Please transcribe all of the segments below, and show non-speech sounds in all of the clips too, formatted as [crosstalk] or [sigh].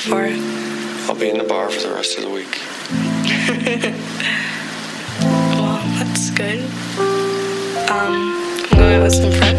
for? I'll be in the bar for the rest of the week. [laughs] well, that's good. Um, I'm going with some friends.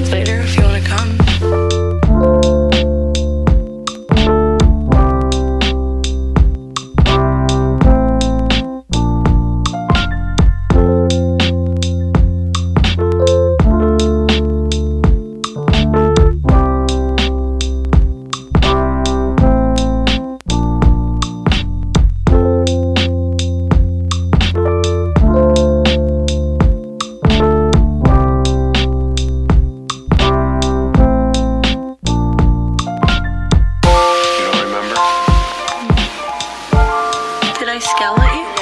What you